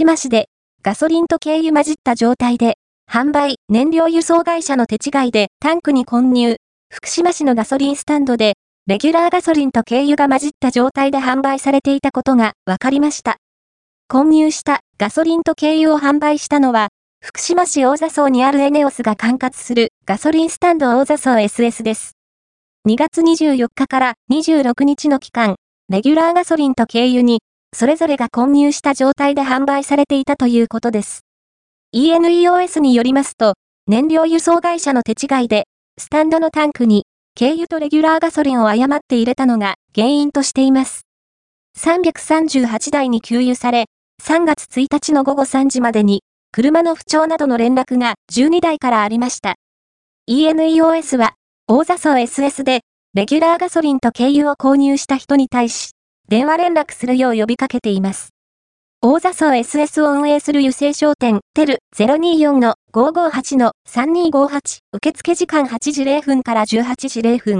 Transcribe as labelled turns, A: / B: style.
A: 島市でガソリンと軽油混じった状態で、販売、燃料輸送会社の手違いでタンクに混入、福島市のガソリンスタンドで、レギュラーガソリンと軽油が混じった状態で販売されていたことが分かりました。混入したガソリンと軽油を販売したのは、福島市大座荘にあるエネオスが管轄するガソリンスタンド大座荘 SS です。2月24日から26日の期間、レギュラーガソリンと軽油にそれぞれが混入した状態で販売されていたということです。ENEOS によりますと、燃料輸送会社の手違いで、スタンドのタンクに、軽油とレギュラーガソリンを誤って入れたのが原因としています。338台に給油され、3月1日の午後3時までに、車の不調などの連絡が12台からありました。ENEOS は、大座層 SS で、レギュラーガソリンと軽油を購入した人に対し、電話連絡するよう呼びかけています。大座層 SS を運営する油性商店、テル024-558-3258受付時間8時0分から18時0分。